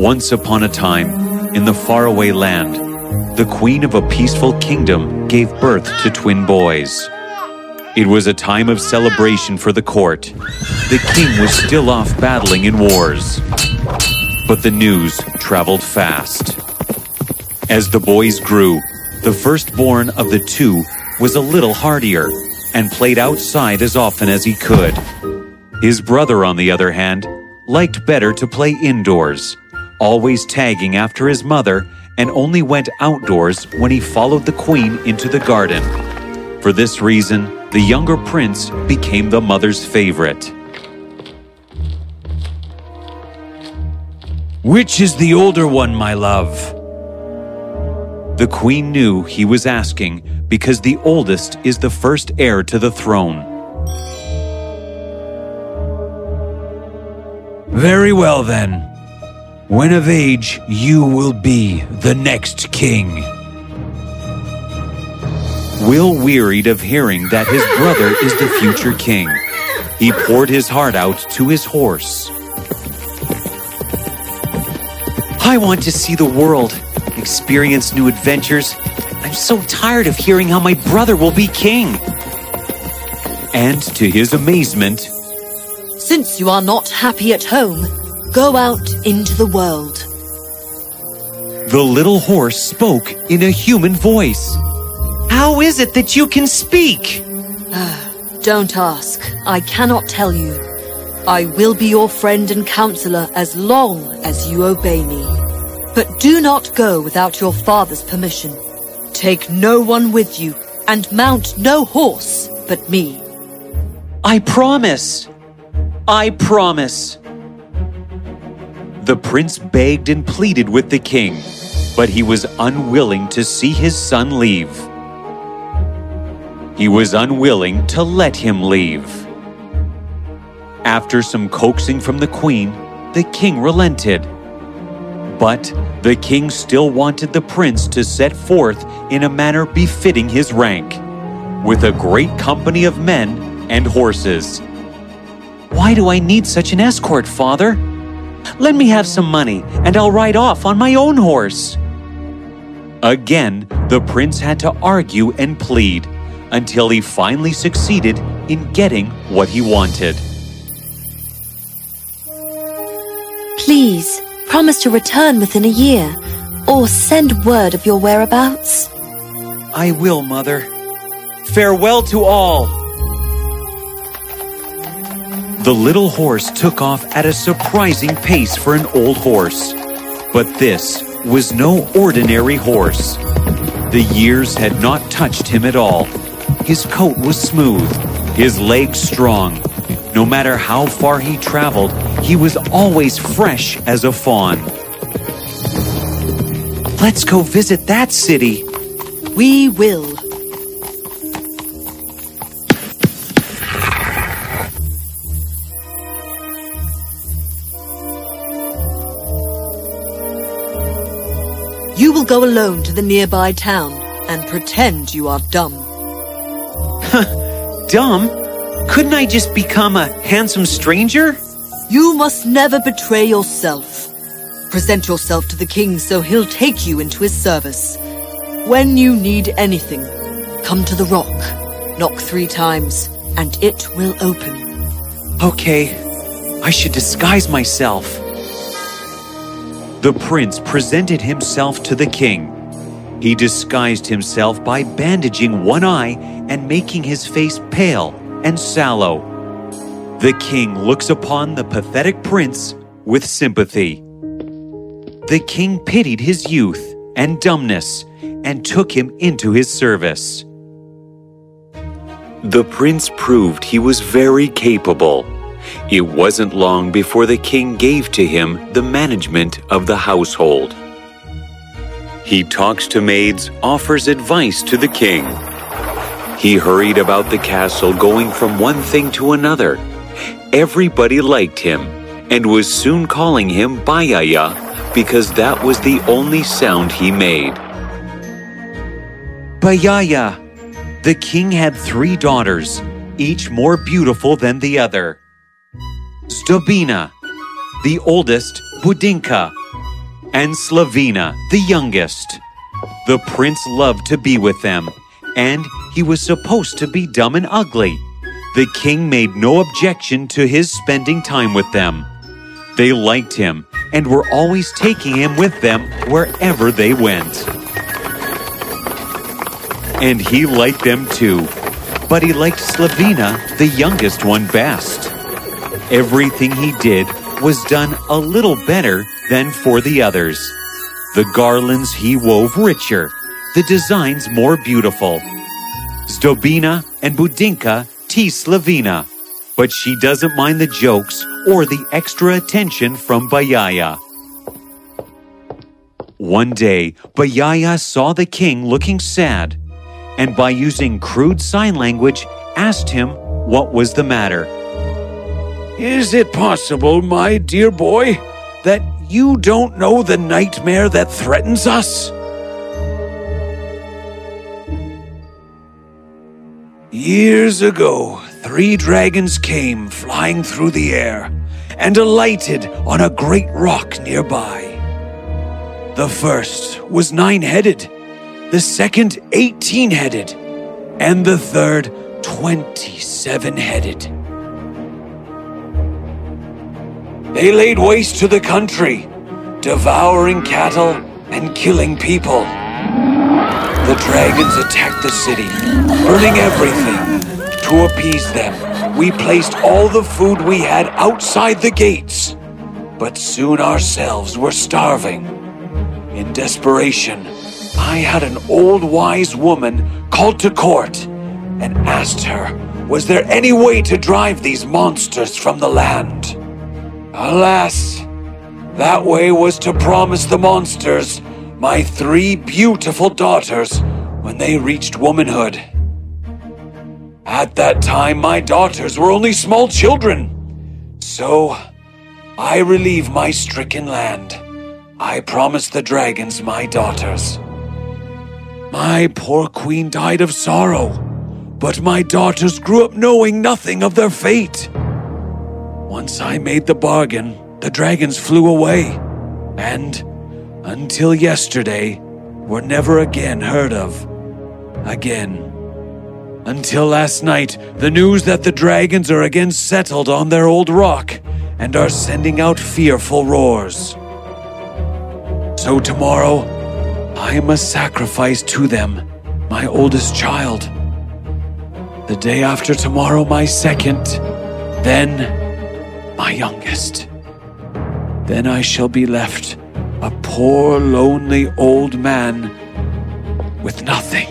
Once upon a time, in the faraway land, the queen of a peaceful kingdom gave birth to twin boys. It was a time of celebration for the court. The king was still off battling in wars. But the news traveled fast. As the boys grew, the firstborn of the two was a little hardier and played outside as often as he could. His brother, on the other hand, liked better to play indoors, always tagging after his mother and only went outdoors when he followed the queen into the garden. For this reason, the younger prince became the mother's favorite. Which is the older one, my love? The queen knew he was asking because the oldest is the first heir to the throne. Very well then. When of age, you will be the next king. Will wearied of hearing that his brother is the future king. He poured his heart out to his horse. I want to see the world, experience new adventures. I'm so tired of hearing how my brother will be king. And to his amazement, Since you are not happy at home, go out into the world. the little horse spoke in a human voice. How is it that you can speak? Ah, don't ask. I cannot tell you. I will be your friend and counselor as long as you obey me. But do not go without your father's permission. Take no one with you, and mount no horse but me. I promise. I promise. The prince begged and pleaded with the king, but he was unwilling to see his son leave. He was unwilling to let him leave. After some coaxing from the queen, the king relented. But the king still wanted the prince to set forth in a manner befitting his rank, with a great company of men and horses. Why do I need such an escort, father? Let me have some money, and I'll ride off on my own horse. Again, the prince had to argue and plead until he finally succeeded in getting what he wanted. Please, promise to return within a year, or send word of your whereabouts. I will, mother. Farewell to all. The little horse took off at a surprising pace for an old horse. But this was no ordinary horse. The years had not touched him at all. His coat was smooth, his legs strong. No matter how far he traveled, he was always fresh as a fawn. Let's go visit that city. We will. Will go alone to the nearby town and pretend you are dumb. Dumb? Couldn't I just become a handsome stranger? You must never betray yourself. Present yourself to the king so he'll take you into his service. When you need anything, come to the rock, knock three times, and it will open. Okay, I should disguise myself. The prince presented himself to the king. He disguised himself by bandaging one eye and making his face pale and sallow. The king looks upon the pathetic prince with sympathy. The king pitied his youth and dumbness and took him into his service. The prince proved he was very capable. It wasn't long before the king gave to him the management of the household. He talks to maids, offers advice to the king. He hurried about the castle, going from one thing to another. Everybody liked him and was soon calling him Bayaya because that was the only sound he made. Bayaya! The king had three daughters, each more beautiful than the other. Zdobina, the oldest, Budinka, and Slavina, the youngest. The prince loved to be with them, and he was supposed to be dumb and ugly. The king made no objection to his spending time with them. They liked him and were always taking him with them wherever they went. And he liked them too, but he liked Slavina, the youngest one, best. Everything he did was done a little better than for the others. The garlands he wove richer, the designs more beautiful. Zdobina and Budinka tease Slavina, but she doesn't mind the jokes or the extra attention from Bayaya. One day, Bayaya saw the king looking sad, and by using crude sign language, asked him what was the matter. Is it possible, my dear boy, that you don't know the nightmare that threatens us? Years ago, three dragons came flying through the air and alighted on a great rock nearby. The first was nine headed, the second, eighteen headed, and the third, twenty seven headed. They laid waste to the country, devouring cattle and killing people. The dragons attacked the city, burning everything. To appease them, we placed all the food we had outside the gates. But soon ourselves were starving. In desperation, I had an old wise woman called to court and asked her, was there any way to drive these monsters from the land? Alas, that way was to promise the monsters my three beautiful daughters when they reached womanhood. At that time, my daughters were only small children. So, I relieve my stricken land. I promised the dragons my daughters. My poor queen died of sorrow, but my daughters grew up knowing nothing of their fate. Once I made the bargain, the dragons flew away, and, until yesterday, were never again heard of. Again. Until last night, the news that the dragons are again settled on their old rock and are sending out fearful roars. So tomorrow, I must sacrifice to them my oldest child. The day after tomorrow, my second. Then, my youngest. Then I shall be left a poor, lonely old man with nothing.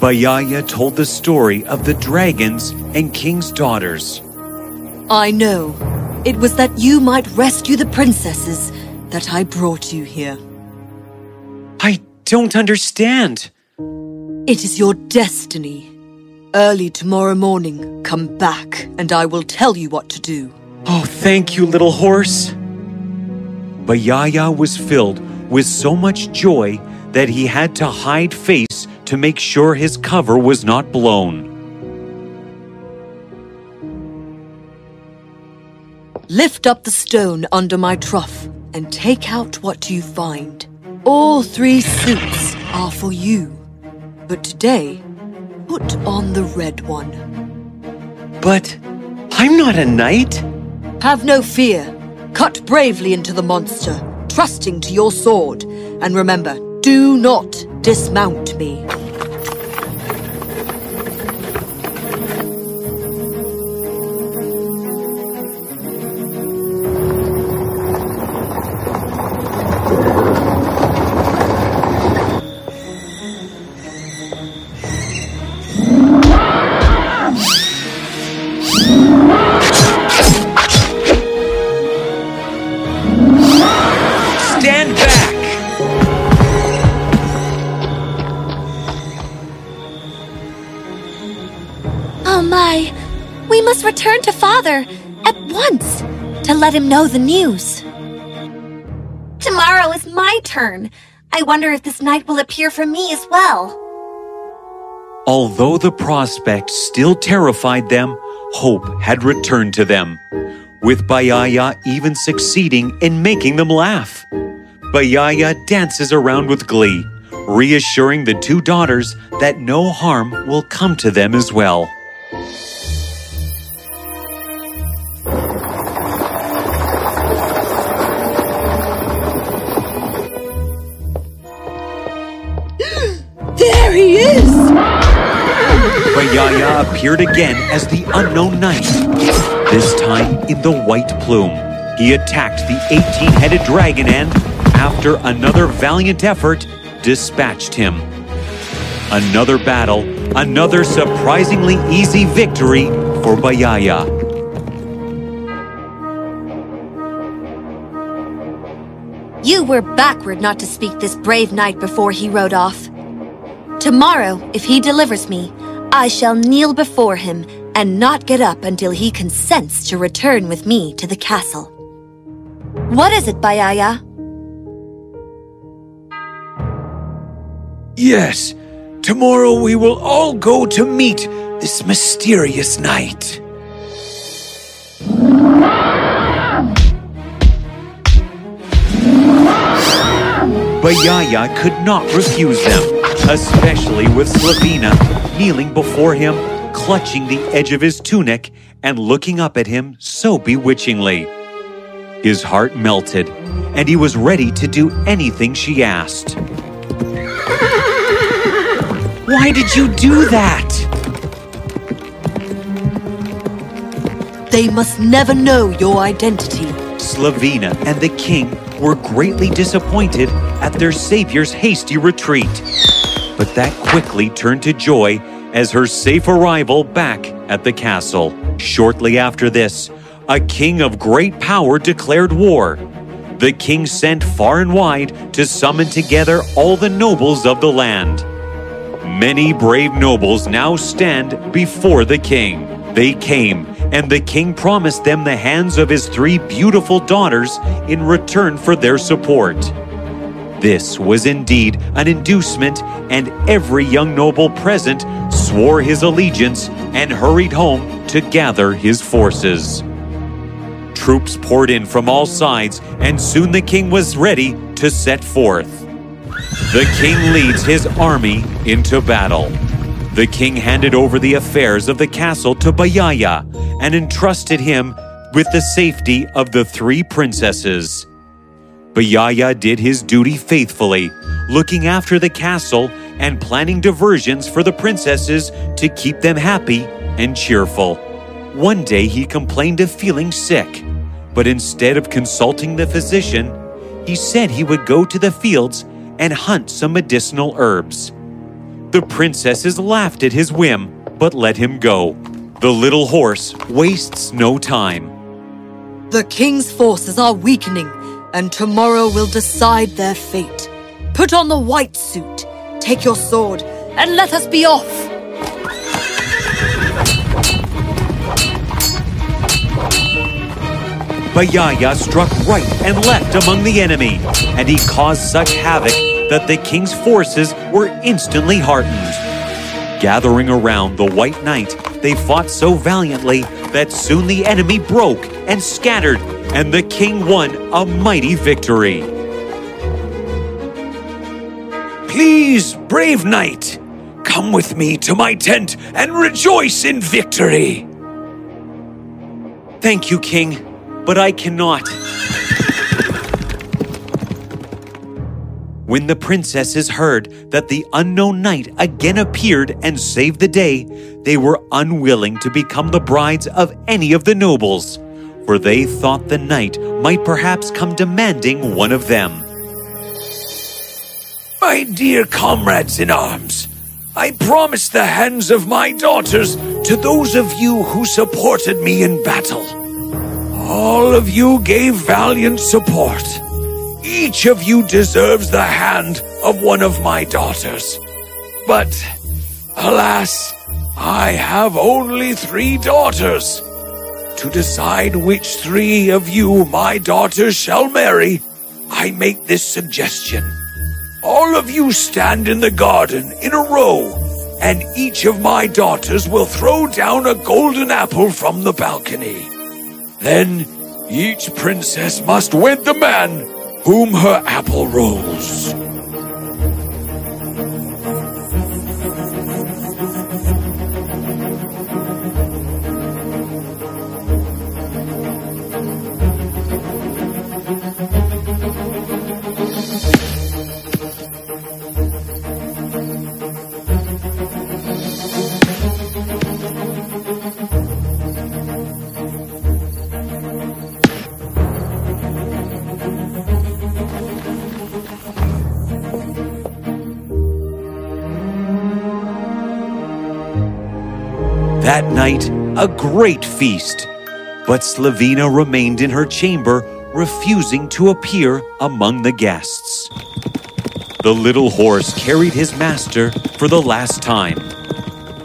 Bayaya told the story of the dragons and king's daughters. I know. It was that you might rescue the princesses that I brought you here. I don't understand. It is your destiny. Early tomorrow morning, come back and I will tell you what to do. Oh, thank you, little horse. Bayaya was filled with so much joy that he had to hide face to make sure his cover was not blown. Lift up the stone under my trough and take out what you find. All three suits are for you. But today, put on the red one. But I'm not a knight. Have no fear. Cut bravely into the monster, trusting to your sword. And remember, do not dismount me. To let him know the news. Tomorrow is my turn. I wonder if this knight will appear for me as well. Although the prospect still terrified them, hope had returned to them, with Bayaya even succeeding in making them laugh. Bayaya dances around with glee, reassuring the two daughters that no harm will come to them as well. There he is! Bayaya appeared again as the unknown knight, this time in the white plume. He attacked the 18-headed dragon and, after another valiant effort, dispatched him. Another battle, another surprisingly easy victory for Bayaya. You were backward not to speak this brave knight before he rode off. Tomorrow, if he delivers me, I shall kneel before him and not get up until he consents to return with me to the castle. What is it, Bayaya? Yes, tomorrow we will all go to meet this mysterious knight. Bayaya could not refuse them, especially with Slavina kneeling before him, clutching the edge of his tunic and looking up at him so bewitchingly. His heart melted, and he was ready to do anything she asked. Why did you do that? They must never know your identity. Slavina and the king were greatly disappointed at their savior's hasty retreat. But that quickly turned to joy as her safe arrival back at the castle. Shortly after this, a king of great power declared war. The king sent far and wide to summon together all the nobles of the land. Many brave nobles now stand before the king. They came, and the king promised them the hands of his three beautiful daughters in return for their support. This was indeed an inducement, and every young noble present swore his allegiance and hurried home to gather his forces. Troops poured in from all sides, and soon the king was ready to set forth. The king leads his army into battle. The king handed over the affairs of the castle to Bayaya and entrusted him with the safety of the three princesses. Bayaya did his duty faithfully, looking after the castle and planning diversions for the princesses to keep them happy and cheerful. One day he complained of feeling sick, but instead of consulting the physician, he said he would go to the fields and hunt some medicinal herbs. The princesses laughed at his whim, but let him go. The little horse wastes no time. The king's forces are weakening, and tomorrow will decide their fate. Put on the white suit, take your sword, and let us be off! Bayaya struck right and left among the enemy, and he caused such havoc that the king's forces were instantly heartened. Gathering around the White Knight, they fought so valiantly that soon the enemy broke and scattered, and the king won a mighty victory. Please, brave knight, come with me to my tent and rejoice in victory. Thank you, king, but I cannot. When the princesses heard that the unknown knight again appeared and saved the day, they were unwilling to become the brides of any of the nobles, for they thought the knight might perhaps come demanding one of them. My dear comrades in arms, I promised the hands of my daughters to those of you who supported me in battle. All of you gave valiant support. Each of you deserves the hand of one of my daughters. But, alas, I have only three daughters. To decide which three of you my daughters shall marry, I make this suggestion. All of you stand in the garden in a row, and each of my daughters will throw down a golden apple from the balcony. Then each princess must wed the man whom her apple rolls. That night, a great feast. But Slavina remained in her chamber, refusing to appear among the guests. The little horse carried his master for the last time.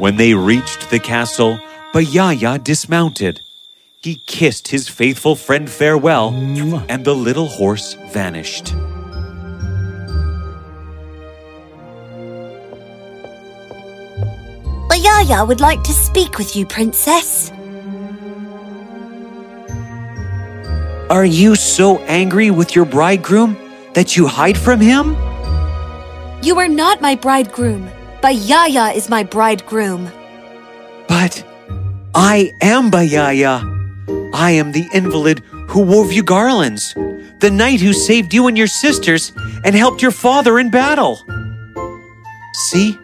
When they reached the castle, Bayaya dismounted. He kissed his faithful friend farewell, and the little horse vanished. Bayaya would like to speak with you, Princess. Are you so angry with your bridegroom that you hide from him? You are not my bridegroom. Bayaya is my bridegroom. But I am Bayaya. I am the invalid who wove you garlands, the knight who saved you and your sisters and helped your father in battle. See,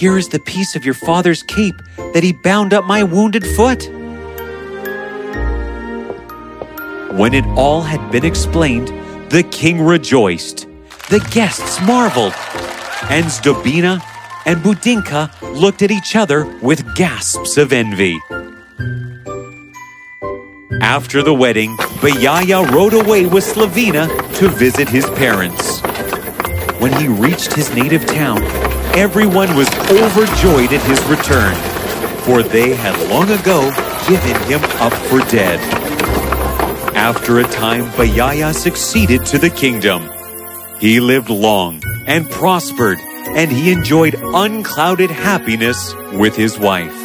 here is the piece of your father's cape that he bound up my wounded foot. When it all had been explained, the king rejoiced. The guests marveled. And Zdobina and Budinka looked at each other with gasps of envy. After the wedding, Bayaya rode away with Slavina to visit his parents. When he reached his native town, everyone was overjoyed at his return, for they had long ago given him up for dead. After a time, Bayaya succeeded to the kingdom. He lived long and prospered, and he enjoyed unclouded happiness with his wife.